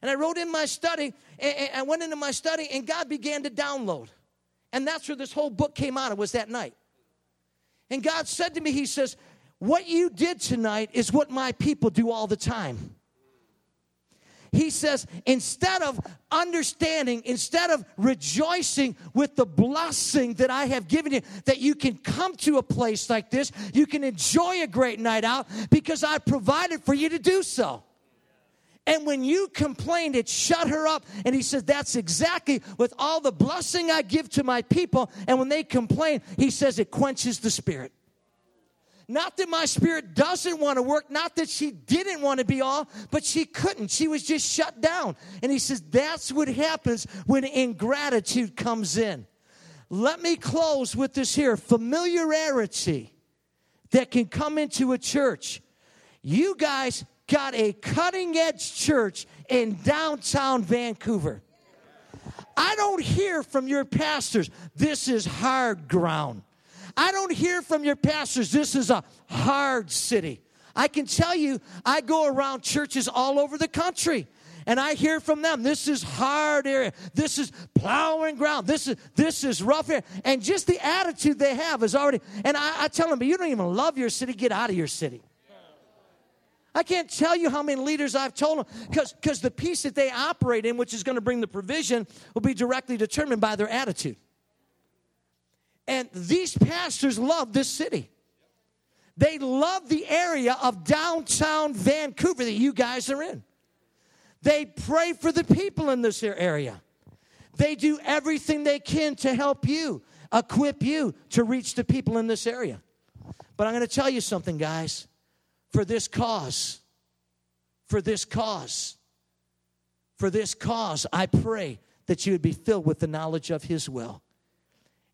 Speaker 1: And I wrote in my study, and I went into my study, and God began to download. And that's where this whole book came out. It was that night. And God said to me, He says, What you did tonight is what my people do all the time. He says, instead of understanding, instead of rejoicing with the blessing that I have given you, that you can come to a place like this, you can enjoy a great night out because I provided for you to do so. And when you complained, it shut her up. And he says, That's exactly with all the blessing I give to my people. And when they complain, he says, It quenches the spirit. Not that my spirit doesn't want to work, not that she didn't want to be all, but she couldn't. She was just shut down. And he says that's what happens when ingratitude comes in. Let me close with this here familiarity that can come into a church. You guys got a cutting edge church in downtown Vancouver. I don't hear from your pastors, this is hard ground. I don't hear from your pastors, this is a hard city. I can tell you, I go around churches all over the country and I hear from them, this is hard area. This is plowing ground. This is this is rough area. And just the attitude they have is already, and I, I tell them, but you don't even love your city, get out of your city. I can't tell you how many leaders I've told them because the peace that they operate in, which is going to bring the provision, will be directly determined by their attitude. And these pastors love this city. They love the area of downtown Vancouver that you guys are in. They pray for the people in this area. They do everything they can to help you, equip you to reach the people in this area. But I'm going to tell you something, guys. For this cause, for this cause, for this cause, I pray that you would be filled with the knowledge of His will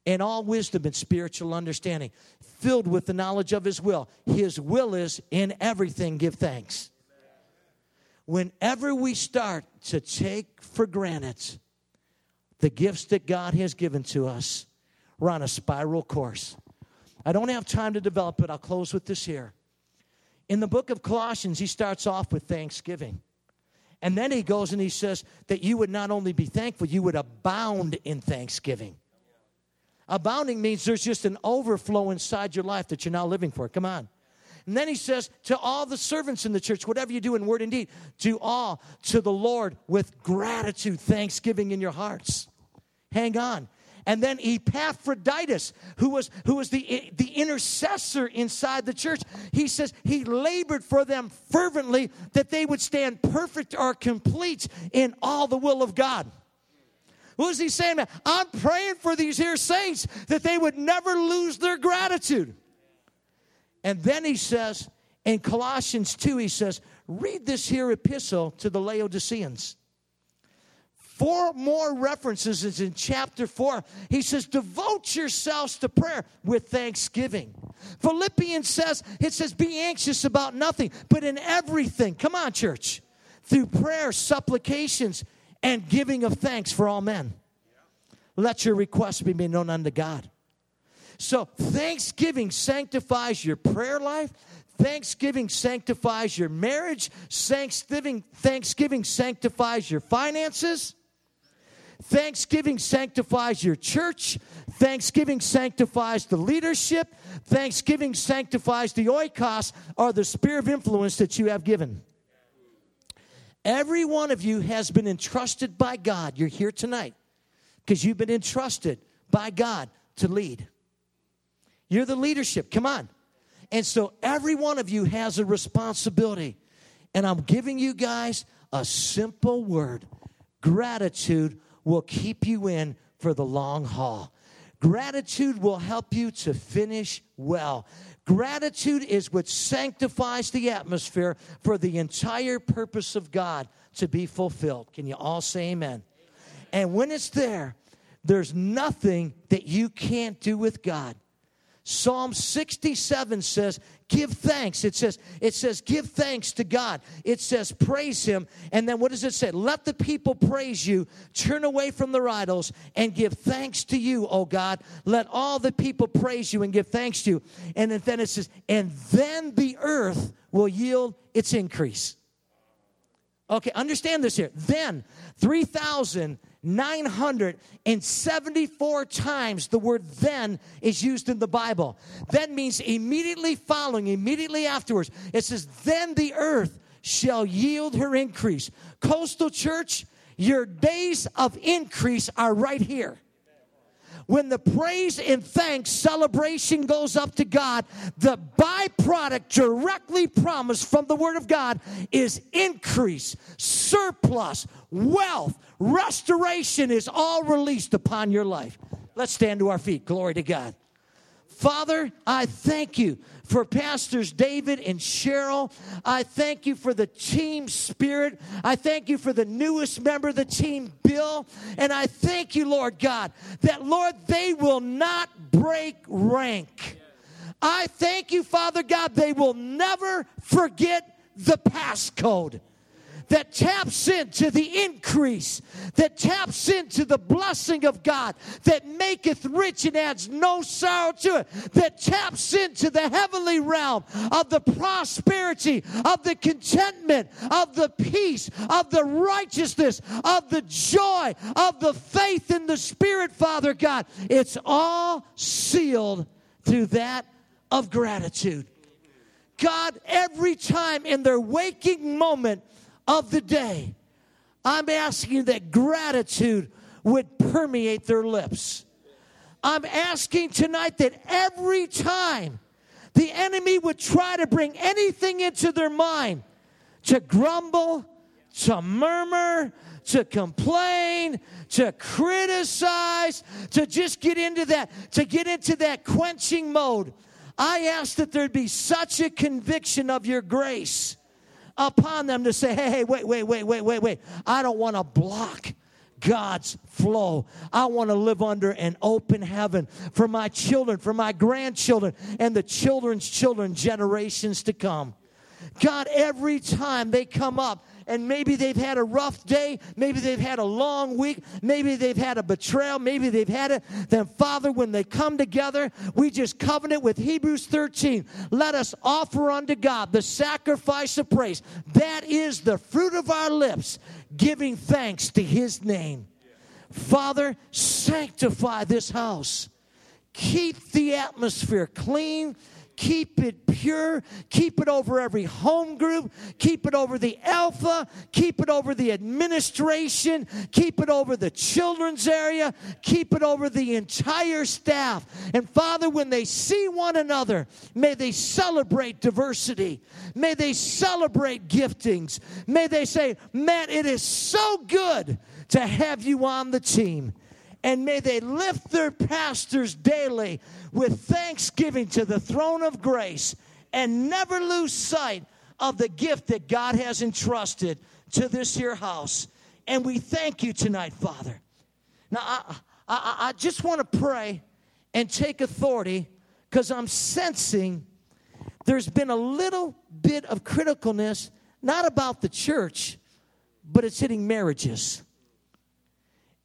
Speaker 1: and all wisdom and spiritual understanding, filled with the knowledge of His will. His will is in everything give thanks. Whenever we start to take for granted the gifts that God has given to us, we're on a spiral course. I don't have time to develop it. I'll close with this here. In the book of Colossians, he starts off with thanksgiving. And then he goes and he says that you would not only be thankful, you would abound in thanksgiving. Abounding means there's just an overflow inside your life that you're now living for. Come on. And then he says, to all the servants in the church, whatever you do in word and deed, do all to the Lord with gratitude, thanksgiving in your hearts. Hang on. And then Epaphroditus, who was, who was the, the intercessor inside the church, he says he labored for them fervently that they would stand perfect or complete in all the will of God. What is he saying? I'm praying for these here saints that they would never lose their gratitude. And then he says, in Colossians 2, he says, read this here epistle to the Laodiceans. Four more references is in chapter 4. He says, devote yourselves to prayer with thanksgiving. Philippians says, it says, be anxious about nothing, but in everything. Come on, church. Through prayer, supplications, and giving of thanks for all men. Let your requests be made known unto God. So, thanksgiving sanctifies your prayer life. Thanksgiving sanctifies your marriage. Thanksgiving, thanksgiving sanctifies your finances. Thanksgiving sanctifies your church. Thanksgiving sanctifies the leadership. Thanksgiving sanctifies the oikos or the sphere of influence that you have given. Every one of you has been entrusted by God. You're here tonight because you've been entrusted by God to lead. You're the leadership. Come on. And so every one of you has a responsibility. And I'm giving you guys a simple word gratitude will keep you in for the long haul. Gratitude will help you to finish well. Gratitude is what sanctifies the atmosphere for the entire purpose of God to be fulfilled. Can you all say amen? And when it's there, there's nothing that you can't do with God. Psalm 67 says, give thanks. It says, it says, give thanks to God. It says, praise him. And then what does it say? Let the people praise you, turn away from their idols, and give thanks to you, O God. Let all the people praise you and give thanks to you. And then it says, and then the earth will yield its increase. Okay, understand this here. Then 3,000 974 times the word then is used in the Bible. Then means immediately following, immediately afterwards. It says, Then the earth shall yield her increase. Coastal Church, your days of increase are right here when the praise and thanks celebration goes up to God, the byproduct directly promised from the Word of God is increase, surplus, wealth, restoration is all released upon your life. Let's stand to our feet. Glory to God. Father, I thank you for Pastors David and Cheryl. I thank you for the team spirit. I thank you for the newest member of the team, Bill. And I thank you, Lord God, that, Lord, they will not break rank. I thank you, Father God, they will never forget the passcode that taps into the increase, that taps into the blessing of God, that maketh rich and adds no sorrow to it, that taps into the heavenly realm of the prosperity, of the contentment, of the peace, of the righteousness, of the joy, of the faith in the Spirit, Father God. It's all sealed through that of gratitude. God, every time in their waking moment, of the day, I'm asking that gratitude would permeate their lips. I'm asking tonight that every time the enemy would try to bring anything into their mind to grumble, to murmur, to complain, to criticize, to just get into that, to get into that quenching mode. I ask that there'd be such a conviction of your grace upon them to say, hey, hey, wait, wait, wait, wait, wait, wait. I don't want to block God's flow. I want to live under an open heaven for my children, for my grandchildren, and the children's children, generations to come. God, every time they come up and maybe they've had a rough day, maybe they've had a long week, maybe they've had a betrayal, maybe they've had it, then Father, when they come together, we just covenant with Hebrews 13. Let us offer unto God the sacrifice of praise. That is the fruit of our lips, giving thanks to his name. Father, sanctify this house. Keep the atmosphere clean Keep it pure. Keep it over every home group. Keep it over the Alpha. Keep it over the administration. Keep it over the children's area. Keep it over the entire staff. And Father, when they see one another, may they celebrate diversity. May they celebrate giftings. May they say, Matt, it is so good to have you on the team. And may they lift their pastors daily with thanksgiving to the throne of grace and never lose sight of the gift that God has entrusted to this here house. And we thank you tonight, Father. Now, I, I, I just want to pray and take authority because I'm sensing there's been a little bit of criticalness, not about the church, but it's hitting marriages.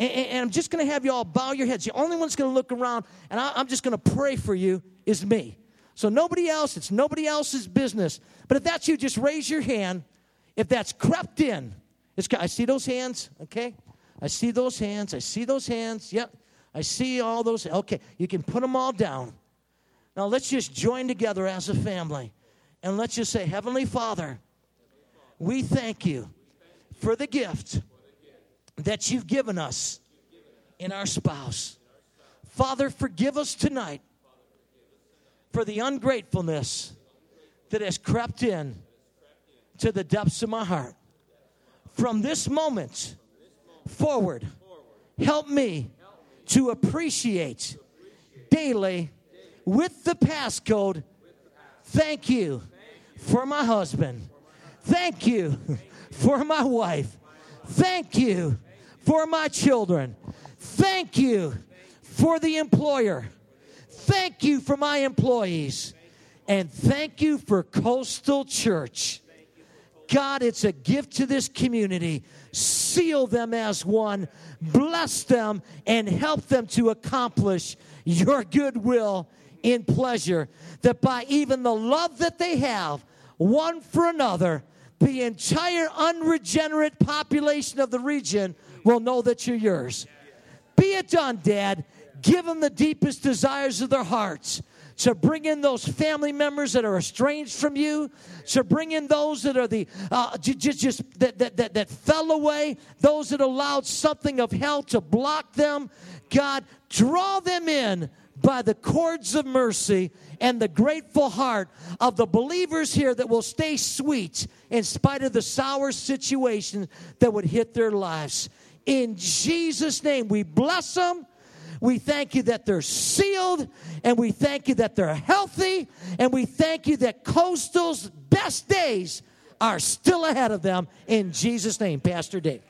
Speaker 1: And, and I'm just going to have you all bow your heads. The only one that's going to look around and I, I'm just going to pray for you is me. So nobody else, it's nobody else's business. But if that's you, just raise your hand. If that's crept in, I see those hands, okay? I see those hands. I see those hands. Yep. I see all those. Okay, you can put them all down. Now let's just join together as a family and let's just say, Heavenly Father, we thank you for the gift that you've given us in our spouse. Father, forgive us tonight for the ungratefulness that has crept in to the depths of my heart. From this moment forward, help me to appreciate daily with the passcode. Thank you for my husband. Thank you for my wife. Thank you for my children. Thank you for the employer. Thank you for my employees. And thank you for Coastal Church. God, it's a gift to this community. Seal them as one, bless them, and help them to accomplish your goodwill in pleasure. That by even the love that they have one for another, the entire unregenerate population of the region will know that you're yours. Be it done, Dad. Give them the deepest desires of their hearts. To bring in those family members that are estranged from you, to bring in those that are the uh, just, just that, that, that, that fell away, those that allowed something of hell to block them. God, draw them in by the cords of mercy and the grateful heart of the believers here that will stay sweet in spite of the sour situation that would hit their lives. In Jesus' name, we bless them. We thank you that they're sealed, and we thank you that they're healthy, and we thank you that Coastal's best days are still ahead of them. In Jesus' name, Pastor Dave.